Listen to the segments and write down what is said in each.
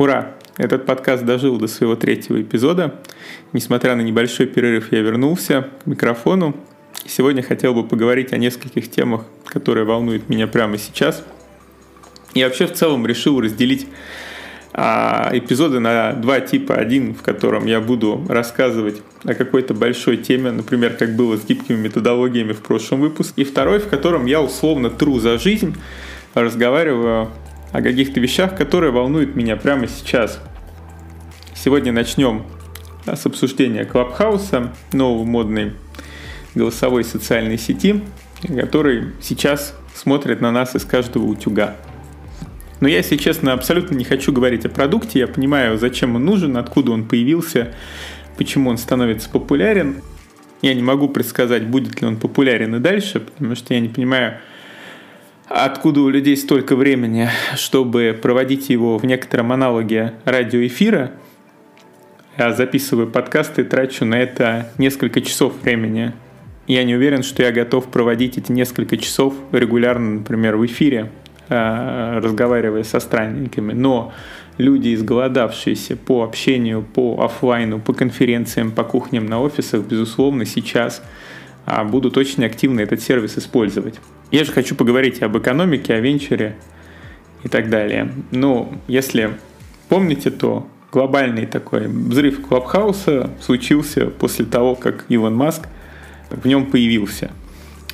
Ура! Этот подкаст дожил до своего третьего эпизода. Несмотря на небольшой перерыв, я вернулся к микрофону. Сегодня хотел бы поговорить о нескольких темах, которые волнуют меня прямо сейчас. Я вообще в целом решил разделить а, эпизоды на два типа. Один, в котором я буду рассказывать о какой-то большой теме, например, как было с гибкими методологиями в прошлом выпуске. И второй, в котором я условно тру за жизнь, разговариваю о каких-то вещах, которые волнуют меня прямо сейчас. Сегодня начнем с обсуждения Клабхауса, новой модной голосовой социальной сети, который сейчас смотрит на нас из каждого утюга. Но я, если честно, абсолютно не хочу говорить о продукте. Я понимаю, зачем он нужен, откуда он появился, почему он становится популярен. Я не могу предсказать, будет ли он популярен и дальше, потому что я не понимаю, откуда у людей столько времени, чтобы проводить его в некотором аналоге радиоэфира. Я записываю подкасты трачу на это несколько часов времени. Я не уверен, что я готов проводить эти несколько часов регулярно, например, в эфире, Э, разговаривая со странниками, но люди, изголодавшиеся по общению, по офлайну, по конференциям, по кухням на офисах, безусловно, сейчас а, будут очень активно этот сервис использовать. Я же хочу поговорить об экономике, о венчуре и так далее. Но если помните, то глобальный такой взрыв Клабхауса случился после того, как Илон Маск в нем появился.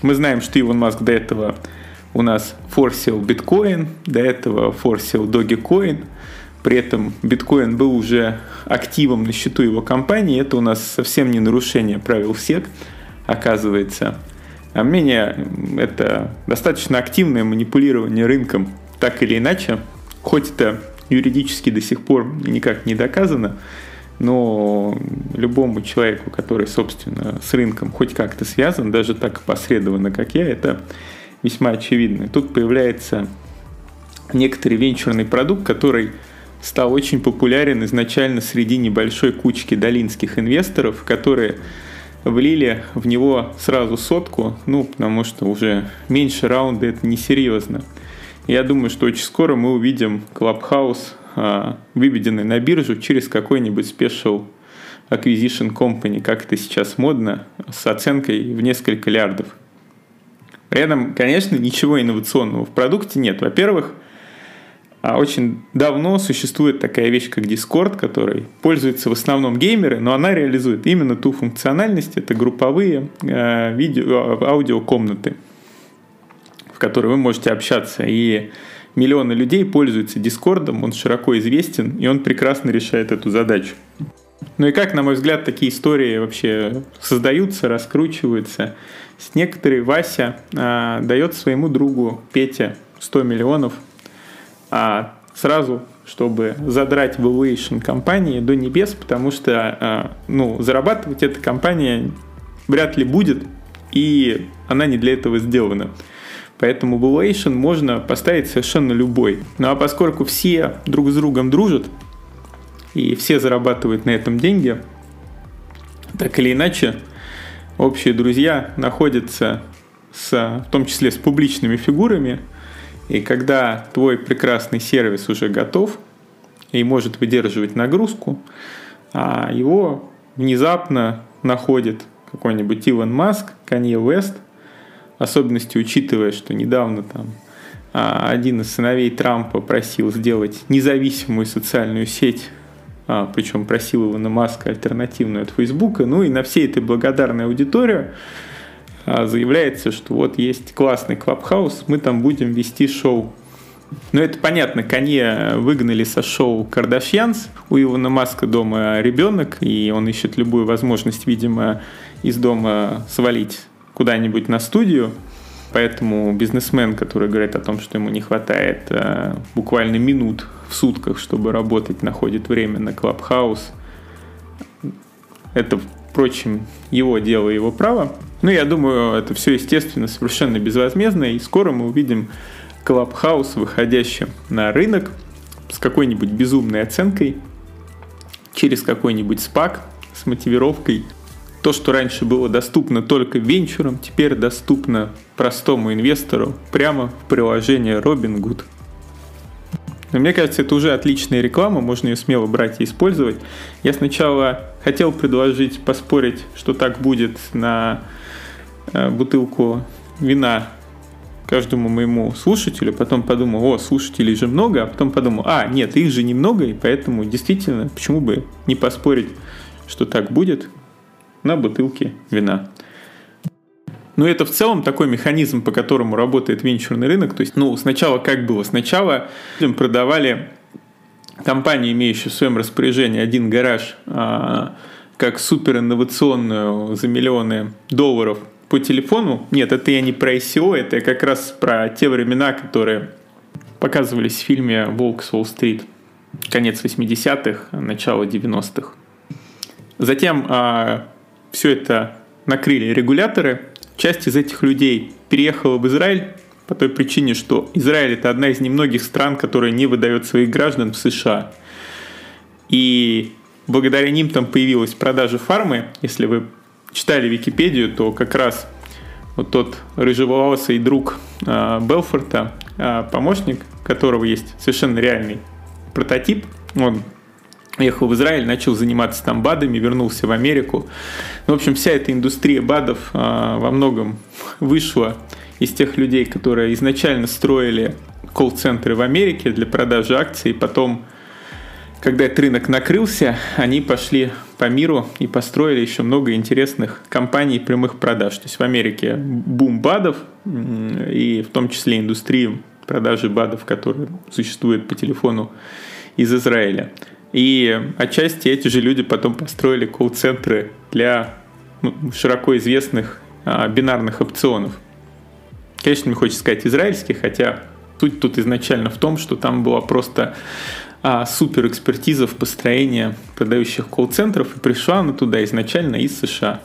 Мы знаем, что Илон Маск до этого у нас форсил биткоин, до этого форсил Dogecoin, при этом биткоин был уже активом на счету его компании, это у нас совсем не нарушение правил всех, оказывается. А это достаточно активное манипулирование рынком, так или иначе, хоть это юридически до сих пор никак не доказано, но любому человеку, который, собственно, с рынком хоть как-то связан, даже так опосредованно, как я, это весьма очевидны. Тут появляется некоторый венчурный продукт, который стал очень популярен изначально среди небольшой кучки долинских инвесторов, которые влили в него сразу сотку, ну, потому что уже меньше раунда это несерьезно. Я думаю, что очень скоро мы увидим а, выведенный на биржу через какой-нибудь Special Acquisition Company, как это сейчас модно, с оценкой в несколько лярдов. При этом, конечно, ничего инновационного в продукте нет. Во-первых, а, очень давно существует такая вещь, как Discord, которой пользуются в основном геймеры, но она реализует именно ту функциональность, это групповые э, видео, аудиокомнаты, в которые вы можете общаться. И миллионы людей пользуются Дискордом, он широко известен, и он прекрасно решает эту задачу. Ну и как, на мой взгляд, такие истории вообще создаются, раскручиваются – с некоторой Вася а, дает своему другу Пете 100 миллионов а, сразу, чтобы задрать valuation компании до небес, потому что а, ну, зарабатывать эта компания вряд ли будет, и она не для этого сделана. Поэтому valuation можно поставить совершенно любой. Ну а поскольку все друг с другом дружат, и все зарабатывают на этом деньги, так или иначе, общие друзья находятся с, в том числе с публичными фигурами, и когда твой прекрасный сервис уже готов и может выдерживать нагрузку, а его внезапно находит какой-нибудь Илон Маск, Канье Уэст, особенности учитывая, что недавно там а, один из сыновей Трампа просил сделать независимую социальную сеть а, причем просил Ивана Маска альтернативную от Фейсбука, ну и на всей этой благодарной аудитории заявляется, что вот есть классный клабхаус, мы там будем вести шоу. Ну, это понятно, Канье выгнали со шоу Кардашьянс. У Ивана Маска дома ребенок, и он ищет любую возможность, видимо, из дома свалить куда-нибудь на студию. Поэтому бизнесмен, который говорит о том, что ему не хватает э, буквально минут в сутках, чтобы работать, находит время на Клабхаус. Это, впрочем, его дело, его право. Ну, я думаю, это все, естественно, совершенно безвозмездно, и скоро мы увидим Клабхаус, выходящий на рынок с какой-нибудь безумной оценкой, через какой-нибудь спак с мотивировкой то, что раньше было доступно только венчурам, теперь доступно простому инвестору прямо в приложении Robinhood. Но мне кажется, это уже отличная реклама, можно ее смело брать и использовать. Я сначала хотел предложить поспорить, что так будет на бутылку вина каждому моему слушателю, потом подумал, о, слушателей же много, а потом подумал, а, нет, их же немного, и поэтому действительно, почему бы не поспорить, что так будет на бутылке вина. Но это в целом такой механизм, по которому работает венчурный рынок. То есть, ну, сначала как было? Сначала людям продавали компании, имеющие в своем распоряжении один гараж, а, как супер инновационную за миллионы долларов по телефону. Нет, это я не про ICO, это я как раз про те времена, которые показывались в фильме «Волк с Уолл-стрит». Конец 80-х, начало 90-х. Затем а, все это накрыли регуляторы, Часть из этих людей переехала в Израиль по той причине, что Израиль это одна из немногих стран, которая не выдает своих граждан в США. И благодаря ним там появилась продажа фармы. Если вы читали Википедию, то как раз вот тот рыжеволосый друг э, Белфорта, э, помощник, которого есть совершенно реальный прототип, он ехал в Израиль, начал заниматься там БАДами, вернулся в Америку. Ну, в общем, вся эта индустрия БАДов а, во многом вышла из тех людей, которые изначально строили колл-центры в Америке для продажи акций, потом, когда этот рынок накрылся, они пошли по миру и построили еще много интересных компаний прямых продаж. То есть в Америке бум БАДов, и в том числе индустрию продажи БАДов, которые существуют по телефону из Израиля. И отчасти эти же люди потом построили колл-центры для ну, широко известных а, бинарных опционов. Конечно, мне хочется сказать израильских, хотя суть тут изначально в том, что там была просто а, супер экспертиза в построении продающих колл-центров, и пришла она туда изначально из США.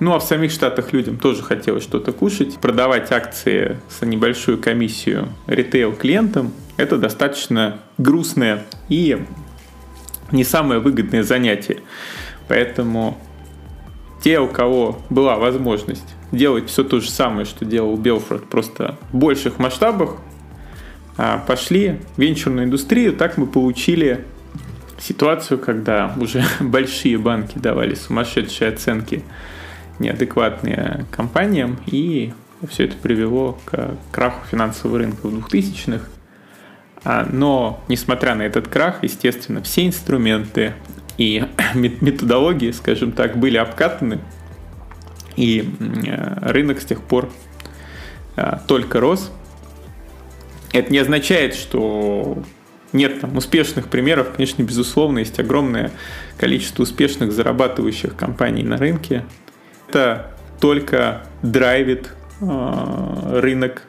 Ну а в самих Штатах людям тоже хотелось что-то кушать. Продавать акции за небольшую комиссию ритейл-клиентам – это достаточно грустное и не самое выгодное занятие. Поэтому те, у кого была возможность делать все то же самое, что делал Белфорд, просто в больших масштабах, пошли в венчурную индустрию. Так мы получили ситуацию, когда уже большие банки давали сумасшедшие оценки неадекватные компаниям, и все это привело к краху финансового рынка в 2000-х. А, но, несмотря на этот крах, естественно, все инструменты и методологии, скажем так, были обкатаны, и рынок с тех пор а, только рос. Это не означает, что нет там успешных примеров. Конечно, безусловно, есть огромное количество успешных зарабатывающих компаний на рынке. Это только драйвит э, рынок,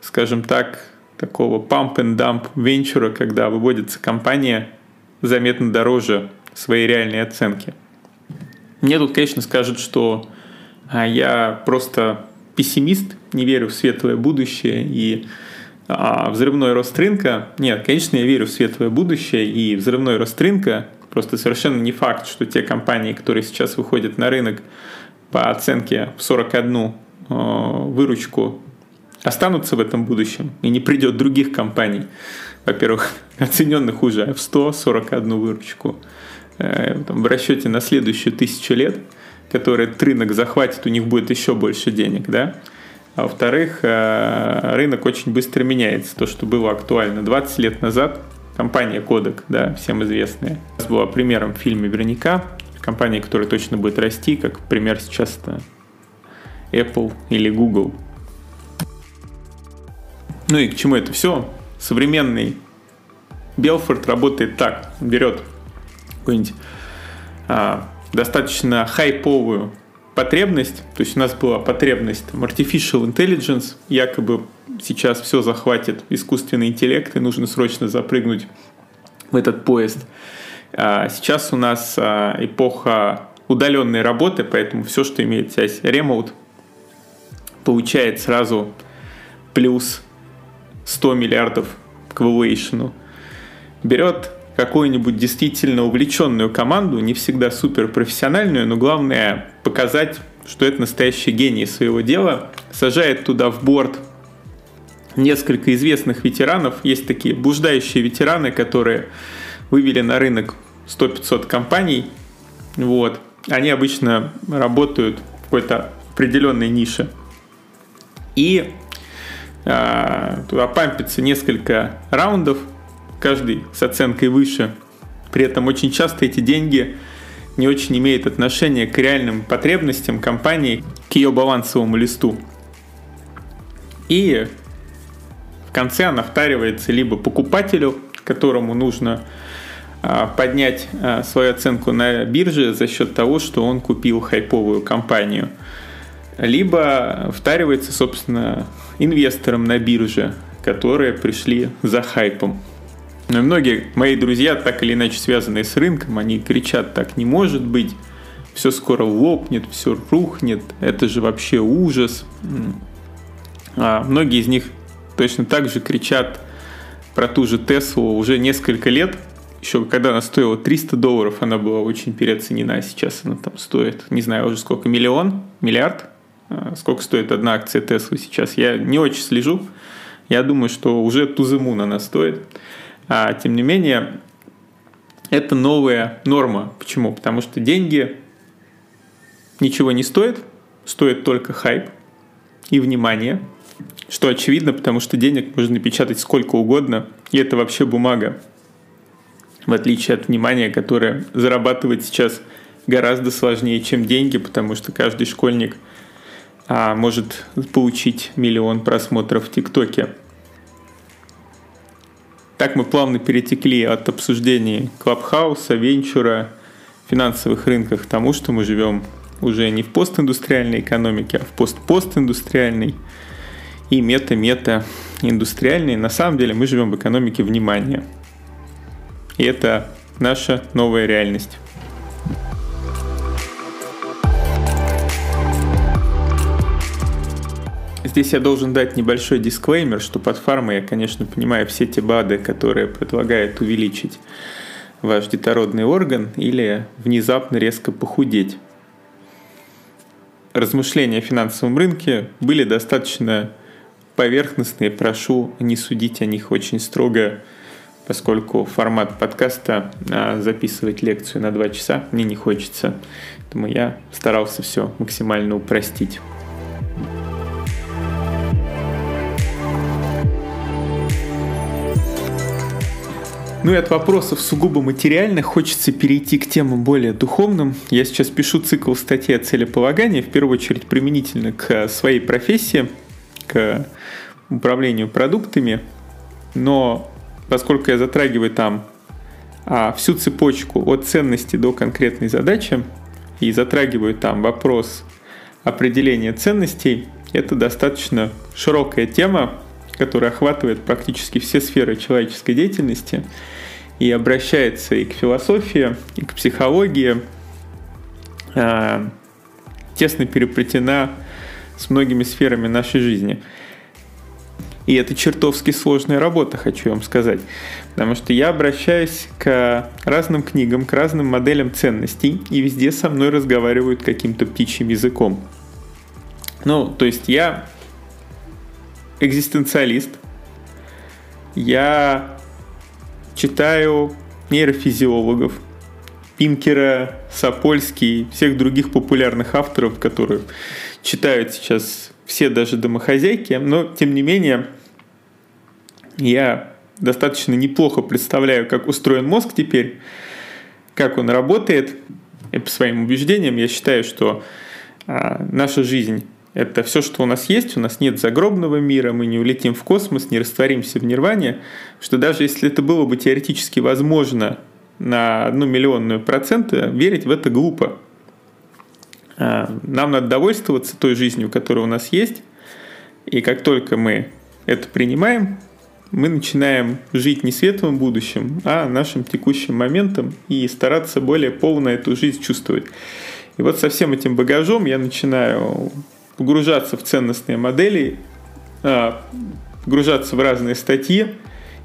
скажем так, такого pump and dump венчура, когда выводится компания заметно дороже своей реальной оценки. Мне тут, конечно, скажут, что а, я просто пессимист, не верю в светлое будущее и а, взрывной рост рынка. Нет, конечно, я верю в светлое будущее и взрывной рост рынка. Просто совершенно не факт, что те компании, которые сейчас выходят на рынок по оценке в 41 а, выручку останутся в этом будущем и не придет других компаний, во-первых, оцененных уже в 141 выручку э, в расчете на следующую тысячу лет, который этот рынок захватит, у них будет еще больше денег, да, а во-вторых, э, рынок очень быстро меняется. То, что было актуально 20 лет назад, компания Kodak, да, всем известная, была примером в фильме «Верняка», компания, которая точно будет расти, как пример сейчас это Apple или Google – ну и к чему это все? Современный Белфорд работает так. Берет какую-нибудь а, достаточно хайповую потребность, то есть у нас была потребность там, artificial intelligence, якобы сейчас все захватит искусственный интеллект, и нужно срочно запрыгнуть в этот поезд. А сейчас у нас а, эпоха удаленной работы, поэтому все, что имеет связь remote, получает сразу плюс 100 миллиардов к valuation, берет какую-нибудь действительно увлеченную команду, не всегда суперпрофессиональную, но главное показать, что это настоящий гений своего дела, сажает туда в борт несколько известных ветеранов. Есть такие блуждающие ветераны, которые вывели на рынок 100-500 компаний. Вот. Они обычно работают в какой-то определенной нише. И э, туда пампится несколько раундов, каждый с оценкой выше. При этом очень часто эти деньги не очень имеют отношения к реальным потребностям компании, к ее балансовому листу. И в конце она втаривается либо покупателю, которому нужно а, поднять а, свою оценку на бирже за счет того, что он купил хайповую компанию, либо втаривается, собственно, инвесторам на бирже, которые пришли за хайпом. Но многие мои друзья, так или иначе связанные с рынком, они кричат, так не может быть, все скоро лопнет, все рухнет, это же вообще ужас. А многие из них точно так же кричат про ту же Теслу уже несколько лет. Еще когда она стоила 300 долларов, она была очень переоценена. А сейчас она там стоит, не знаю уже сколько, миллион, миллиард? А сколько стоит одна акция Теслы сейчас? Я не очень слежу. Я думаю, что уже тузымун она стоит. А, тем не менее, это новая норма. Почему? Потому что деньги ничего не стоят, стоит только хайп и внимание, что очевидно, потому что денег можно напечатать сколько угодно, и это вообще бумага, в отличие от внимания, которое зарабатывать сейчас гораздо сложнее, чем деньги, потому что каждый школьник а, может получить миллион просмотров в ТикТоке. Так мы плавно перетекли от обсуждений Клабхауса, венчура, финансовых рынках к тому, что мы живем уже не в постиндустриальной экономике, а в пост-постиндустриальной и мета-мета индустриальной. На самом деле мы живем в экономике внимания. И это наша новая реальность. Здесь я должен дать небольшой дисклеймер, что под фармой я, конечно, понимаю все те БАДы, которые предлагают увеличить ваш детородный орган или внезапно резко похудеть. Размышления о финансовом рынке были достаточно поверхностные, прошу не судить о них очень строго, поскольку формат подкаста а, записывать лекцию на два часа мне не хочется. Поэтому я старался все максимально упростить. Ну и от вопросов сугубо материальных хочется перейти к темам более духовным. Я сейчас пишу цикл статей о целеполагании, в первую очередь применительно к своей профессии, к управлению продуктами. Но поскольку я затрагиваю там а, всю цепочку от ценности до конкретной задачи и затрагиваю там вопрос определения ценностей, это достаточно широкая тема, которая охватывает практически все сферы человеческой деятельности и обращается и к философии, и к психологии, а, тесно переплетена с многими сферами нашей жизни. И это чертовски сложная работа, хочу вам сказать. Потому что я обращаюсь к разным книгам, к разным моделям ценностей, и везде со мной разговаривают каким-то птичьим языком. Ну, то есть я экзистенциалист, я читаю нейрофизиологов, Пинкера, Сапольский, всех других популярных авторов, которые читают сейчас все даже домохозяйки, но тем не менее я достаточно неплохо представляю, как устроен мозг теперь, как он работает. И по своим убеждениям я считаю, что а, наша жизнь это все, что у нас есть, у нас нет загробного мира, мы не улетим в космос, не растворимся в нирване, что даже если это было бы теоретически возможно на одну миллионную процента, верить в это глупо. А, нам надо довольствоваться той жизнью, которая у нас есть, и как только мы это принимаем, мы начинаем жить не светлым будущим, а нашим текущим моментом и стараться более полно эту жизнь чувствовать. И вот со всем этим багажом я начинаю погружаться в ценностные модели, а, погружаться в разные статьи,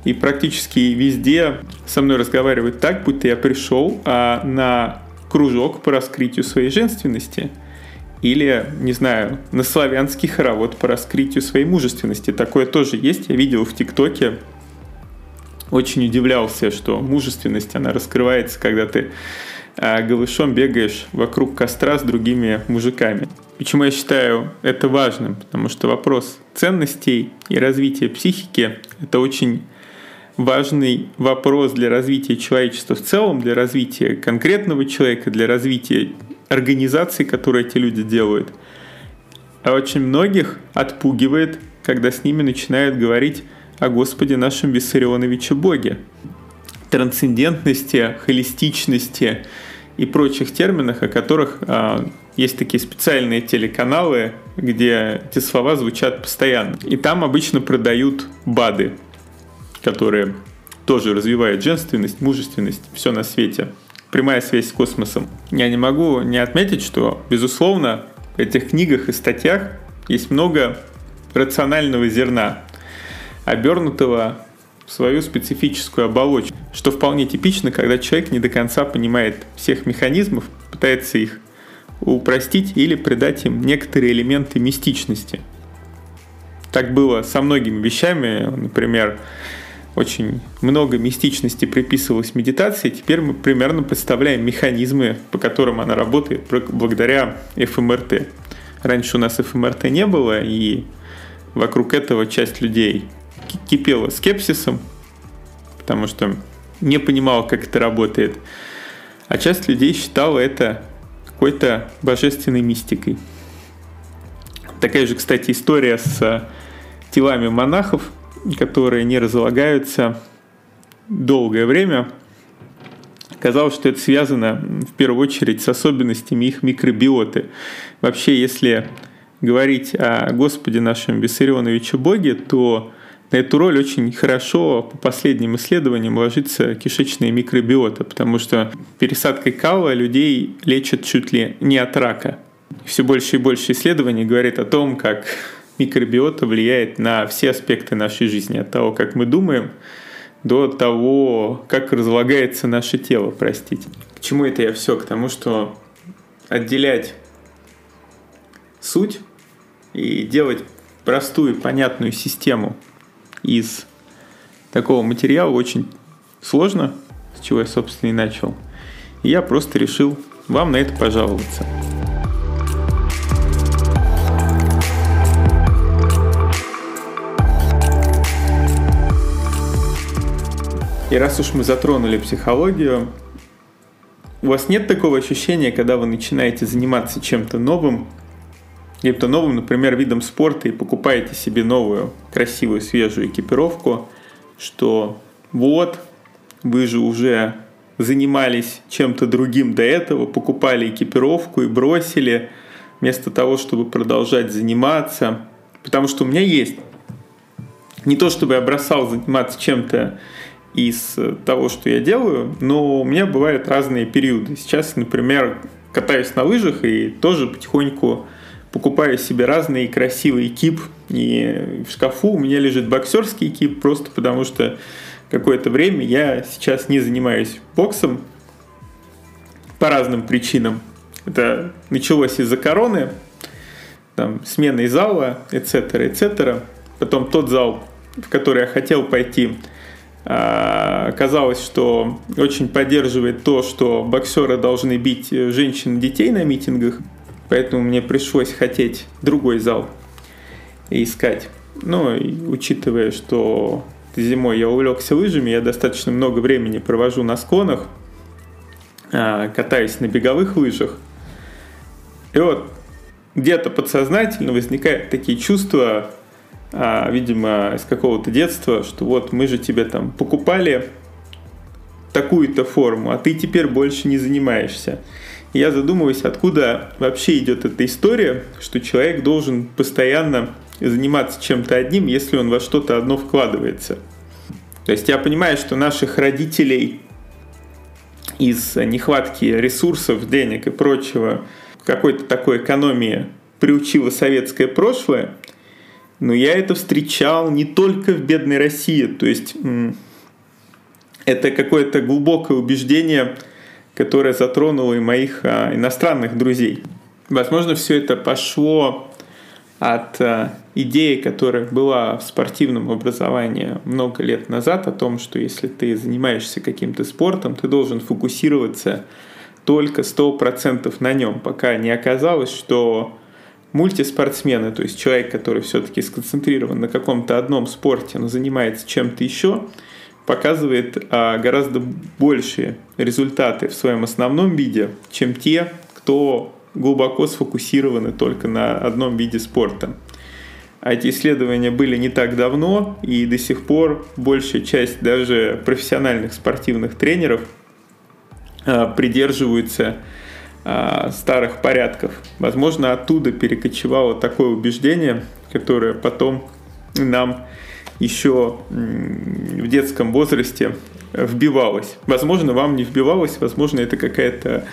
и практически везде со мной разговаривают так, будто я пришел а, на кружок по раскрытию своей женственности. Или, не знаю, на славянский хоровод по раскрытию своей мужественности. Такое тоже есть. Я видел в ТикТоке. Очень удивлялся, что мужественность, она раскрывается, когда ты а, голышом бегаешь вокруг костра с другими мужиками. Почему я считаю это важным? Потому что вопрос ценностей и развития психики – это очень важный вопрос для развития человечества в целом, для развития конкретного человека, для развития организаций, которые эти люди делают. А очень многих отпугивает, когда с ними начинают говорить о Господе нашем Виссарионовиче Боге. Трансцендентности, холистичности и прочих терминах, о которых а, есть такие специальные телеканалы, где эти слова звучат постоянно. И там обычно продают БАДы, которые тоже развивают женственность, мужественность, все на свете. Прямая связь с космосом. Я не могу не отметить, что, безусловно, в этих книгах и статьях есть много рационального зерна, обернутого в свою специфическую оболочку, что вполне типично, когда человек не до конца понимает всех механизмов, пытается их упростить или придать им некоторые элементы мистичности. Так было со многими вещами, например, очень много мистичности приписывалось медитации, теперь мы примерно представляем механизмы, по которым она работает благодаря ФМРТ. Раньше у нас ФМРТ не было, и вокруг этого часть людей кипела скепсисом, потому что не понимала, как это работает. А часть людей считала это какой-то божественной мистикой. Такая же, кстати, история с телами монахов – которые не разлагаются долгое время. Казалось, что это связано в первую очередь с особенностями их микробиоты. Вообще, если говорить о Господе нашем Виссарионовиче Боге, то на эту роль очень хорошо по последним исследованиям ложится кишечная микробиота, потому что пересадкой кала людей лечат чуть ли не от рака. Все больше и больше исследований говорит о том, как микробиота влияет на все аспекты нашей жизни, от того, как мы думаем, до того, как разлагается наше тело, простите. К чему это я все? К тому, что отделять суть и делать простую, понятную систему из такого материала очень сложно, с чего я, собственно, и начал. И я просто решил вам на это пожаловаться. И раз уж мы затронули психологию, у вас нет такого ощущения, когда вы начинаете заниматься чем-то новым, каким-то новым, например, видом спорта и покупаете себе новую, красивую, свежую экипировку, что вот, вы же уже занимались чем-то другим до этого, покупали экипировку и бросили, вместо того, чтобы продолжать заниматься. Потому что у меня есть не то, чтобы я бросал заниматься чем-то из того, что я делаю, но у меня бывают разные периоды. Сейчас, например, катаюсь на лыжах и тоже потихоньку покупаю себе разный красивый кип. И в шкафу у меня лежит боксерский кип, просто потому что какое-то время я сейчас не занимаюсь боксом по разным причинам. Это началось из-за короны, там, сменой зала, etc., etc. Потом тот зал, в который я хотел пойти, а, казалось, что очень поддерживает то, что боксеры должны бить женщин и детей на митингах, поэтому мне пришлось хотеть другой зал искать. Ну, учитывая, что зимой я увлекся лыжами, я достаточно много времени провожу на склонах, а, катаюсь на беговых лыжах. И вот где-то подсознательно возникают такие чувства а, видимо, из какого-то детства, что вот мы же тебе там покупали такую-то форму, а ты теперь больше не занимаешься. Я задумываюсь, откуда вообще идет эта история, что человек должен постоянно заниматься чем-то одним, если он во что-то одно вкладывается. То есть я понимаю, что наших родителей из нехватки ресурсов, денег и прочего какой-то такой экономии приучило советское прошлое – но я это встречал не только в бедной России. То есть это какое-то глубокое убеждение, которое затронуло и моих а, иностранных друзей. Возможно, все это пошло от э, идеи, которая была в спортивном образовании много лет назад, о том, что если ты занимаешься каким-то спортом, ты должен фокусироваться только 100% на нем, пока не оказалось, что мультиспортсмены, то есть человек, который все-таки сконцентрирован на каком-то одном спорте, но занимается чем-то еще, показывает а, гораздо большие результаты в своем основном виде, чем те, кто глубоко сфокусированы только на одном виде спорта. А эти исследования были не так давно, и до сих пор большая часть даже профессиональных спортивных тренеров а, придерживаются а, старых порядков. Возможно, оттуда перекочевало такое убеждение, которое потом нам еще в детском возрасте вбивалось. Возможно, вам не вбивалось, возможно, это какая-то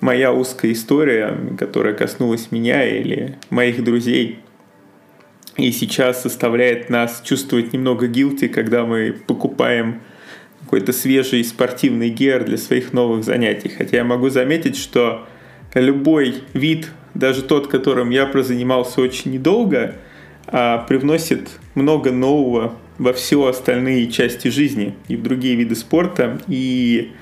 моя узкая история, которая коснулась меня или моих друзей. И сейчас заставляет нас чувствовать немного гилти, когда мы покупаем какой-то свежий спортивный гер для своих новых занятий. Хотя я могу заметить, что любой вид, даже тот, которым я прозанимался очень недолго, а, привносит много нового во все остальные части жизни и в другие виды спорта. И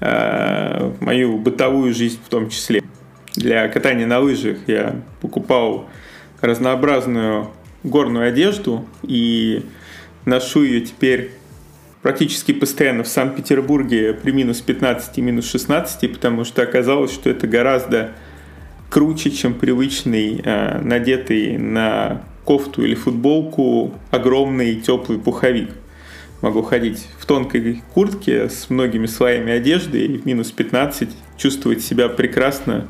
Э, мою бытовую жизнь в том числе. Для катания на лыжах я покупал разнообразную горную одежду и ношу ее теперь практически постоянно в Санкт-Петербурге при минус 15 и минус 16, потому что оказалось, что это гораздо круче, чем привычный э, надетый на кофту или футболку огромный теплый пуховик могу ходить в тонкой куртке с многими слоями одежды и в минус 15 чувствовать себя прекрасно,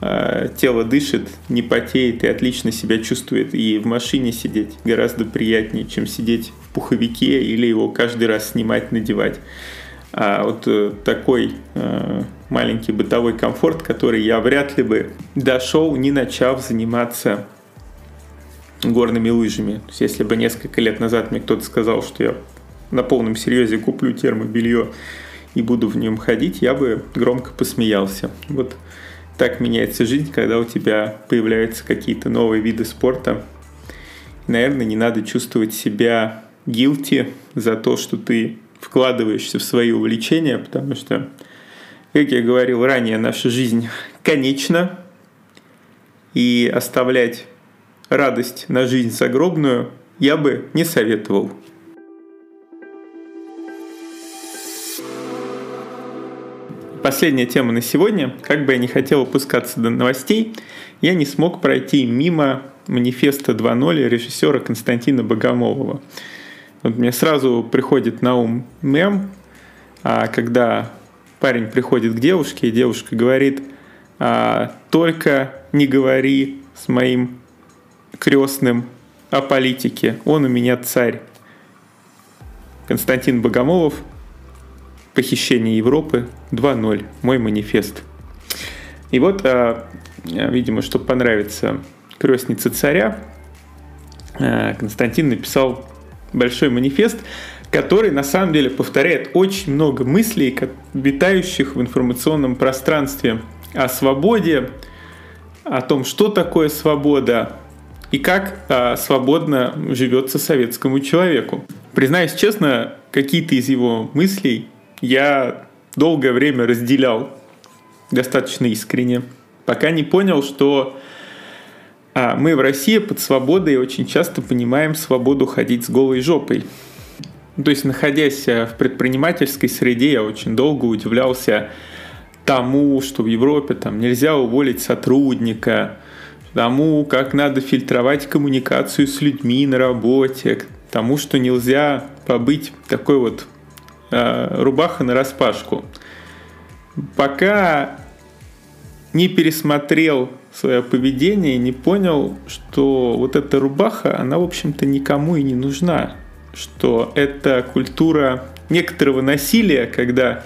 а, тело дышит, не потеет и отлично себя чувствует. И в машине сидеть гораздо приятнее, чем сидеть в пуховике или его каждый раз снимать, надевать. А вот э, такой э, маленький бытовой комфорт, который я вряд ли бы дошел, не начав заниматься горными лыжами. Если бы несколько лет назад мне кто-то сказал, что я на полном серьезе куплю термобелье и буду в нем ходить, я бы громко посмеялся. Вот так меняется жизнь, когда у тебя появляются какие-то новые виды спорта. Наверное, не надо чувствовать себя guilty за то, что ты вкладываешься в свои увлечения, потому что, как я говорил ранее, наша жизнь конечна, и оставлять радость на жизнь загробную я бы не советовал. последняя тема на сегодня. Как бы я не хотел опускаться до новостей, я не смог пройти мимо манифеста 2.0 режиссера Константина Богомолова. Вот мне сразу приходит на ум мем, а когда парень приходит к девушке, и девушка говорит, а, только не говори с моим крестным о политике, он у меня царь. Константин Богомолов Похищение Европы 2.0. Мой манифест. И вот, а, видимо, чтобы понравиться крестнице царя, а, Константин написал большой манифест, который на самом деле повторяет очень много мыслей, витающих в информационном пространстве о свободе, о том, что такое свобода и как а, свободно живется советскому человеку. Признаюсь честно, какие-то из его мыслей я долгое время разделял достаточно искренне, пока не понял, что а, мы в России под свободой очень часто понимаем свободу ходить с голой жопой. То есть, находясь э, в предпринимательской среде, я очень долго удивлялся тому, что в Европе там нельзя уволить сотрудника, тому, как надо фильтровать коммуникацию с людьми на работе, тому, что нельзя побыть такой вот Э, рубаха на распашку. Пока не пересмотрел свое поведение, не понял, что вот эта рубаха, она, в общем-то, никому и не нужна. Что это культура некоторого насилия, когда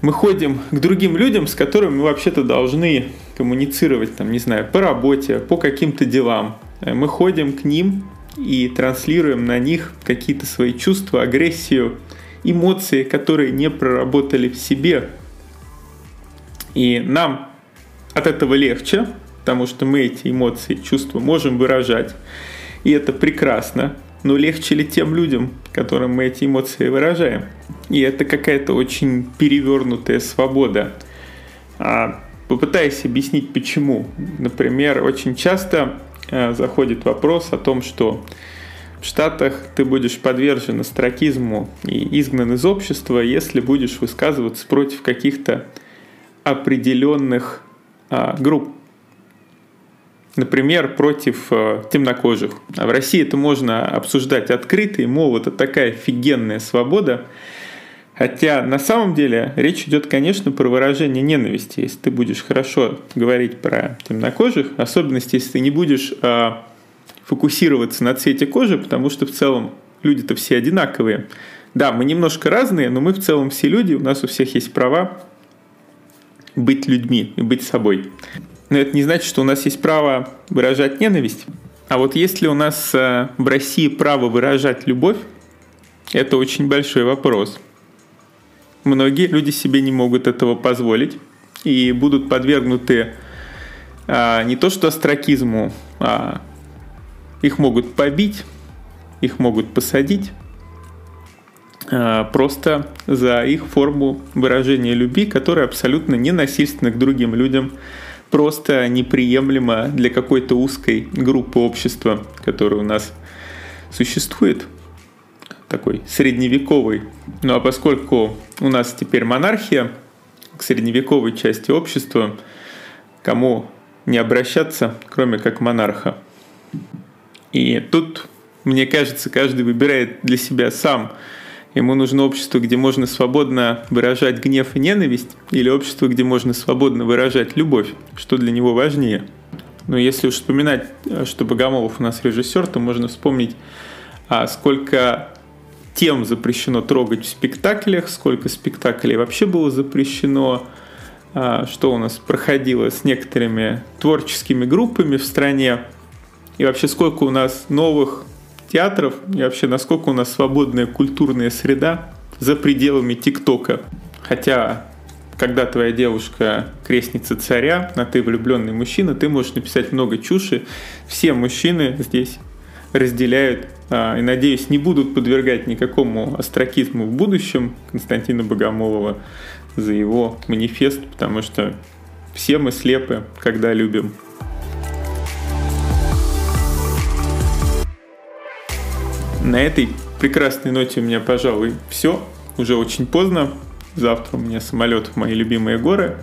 мы ходим к другим людям, с которыми мы вообще-то должны коммуницировать, там, не знаю, по работе, по каким-то делам. Мы ходим к ним и транслируем на них какие-то свои чувства, агрессию, эмоции, которые не проработали в себе. И нам от этого легче, потому что мы эти эмоции, чувства можем выражать. И это прекрасно. Но легче ли тем людям, которым мы эти эмоции выражаем? И это какая-то очень перевернутая свобода. А попытаюсь объяснить почему. Например, очень часто э, заходит вопрос о том, что в Штатах ты будешь подвержен астракизму и изгнан из общества, если будешь высказываться против каких-то определенных а, групп. Например, против а, темнокожих. А в России это можно обсуждать открыто, и, мол, это такая офигенная свобода. Хотя на самом деле речь идет, конечно, про выражение ненависти. Если ты будешь хорошо говорить про темнокожих, особенности, если ты не будешь а, фокусироваться на цвете кожи, потому что в целом люди-то все одинаковые. Да, мы немножко разные, но мы в целом все люди, у нас у всех есть права быть людьми и быть собой. Но это не значит, что у нас есть право выражать ненависть. А вот есть ли у нас э, в России право выражать любовь, это очень большой вопрос. Многие люди себе не могут этого позволить и будут подвергнуты а, не то что астракизму, а их могут побить, их могут посадить а, просто за их форму выражения любви, которая абсолютно не насильственна к другим людям, просто неприемлема для какой-то узкой группы общества, которая у нас существует, такой средневековый. Ну а поскольку у нас теперь монархия, к средневековой части общества, кому не обращаться, кроме как монарха. И тут, мне кажется, каждый выбирает для себя сам. Ему нужно общество, где можно свободно выражать гнев и ненависть, или общество, где можно свободно выражать любовь, что для него важнее. Но если уж вспоминать, что Богомолов у нас режиссер, то можно вспомнить, а сколько тем запрещено трогать в спектаклях, сколько спектаклей вообще было запрещено, а, что у нас проходило с некоторыми творческими группами в стране, и вообще сколько у нас новых театров, и вообще насколько у нас свободная культурная среда за пределами ТикТока. Хотя, когда твоя девушка крестница царя, а ты влюбленный мужчина, ты можешь написать много чуши. Все мужчины здесь разделяют а, и, надеюсь, не будут подвергать никакому астракизму в будущем Константина Богомолова за его манифест, потому что все мы слепы, когда любим. На этой прекрасной ноте у меня, пожалуй, все. Уже очень поздно. Завтра у меня самолет в мои любимые горы.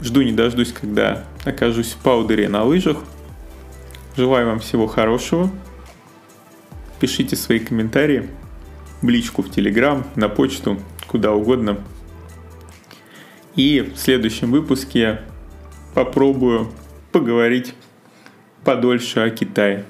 Жду не дождусь, когда окажусь в Паудере на лыжах. Желаю вам всего хорошего. Пишите свои комментарии в личку в Телеграм, на почту, куда угодно. И в следующем выпуске попробую поговорить подольше о Китае.